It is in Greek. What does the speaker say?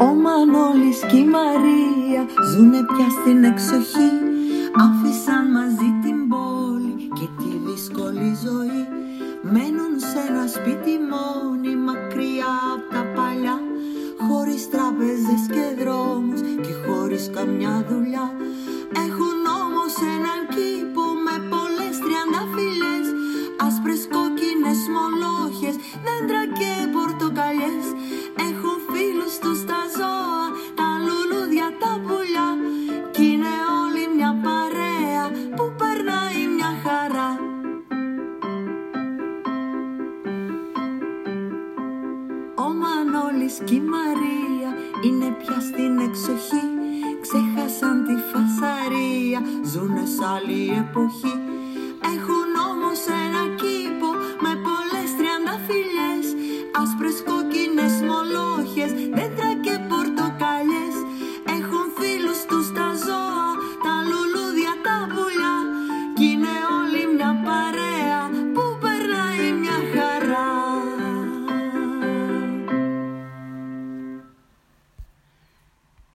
Ο Μανώλης και η Μαρία ζουνε πια στην εξοχή. Άφησαν μαζί την πόλη και τη δύσκολη ζωή. Μένουν σε ένα σπίτι μόνοι μακριά από τα παλιά. Χωρίς τράπεζες και δρόμους και χωρίς καμιά δουλειά. Έχουν όμως έναν κήπο με πολλές τριανταφυλές Άσπρες κόκκινες μολόχες, δέντρα και Μανώλης και η Μαρία είναι πια στην εξοχή. Ξέχασαν τη φασαρία, ζουνε σ' άλλη εποχή. Έχουν όμως ένα κήπο με πολλές τριανταφυλιές Άσπρες κόκκινες μολόχες,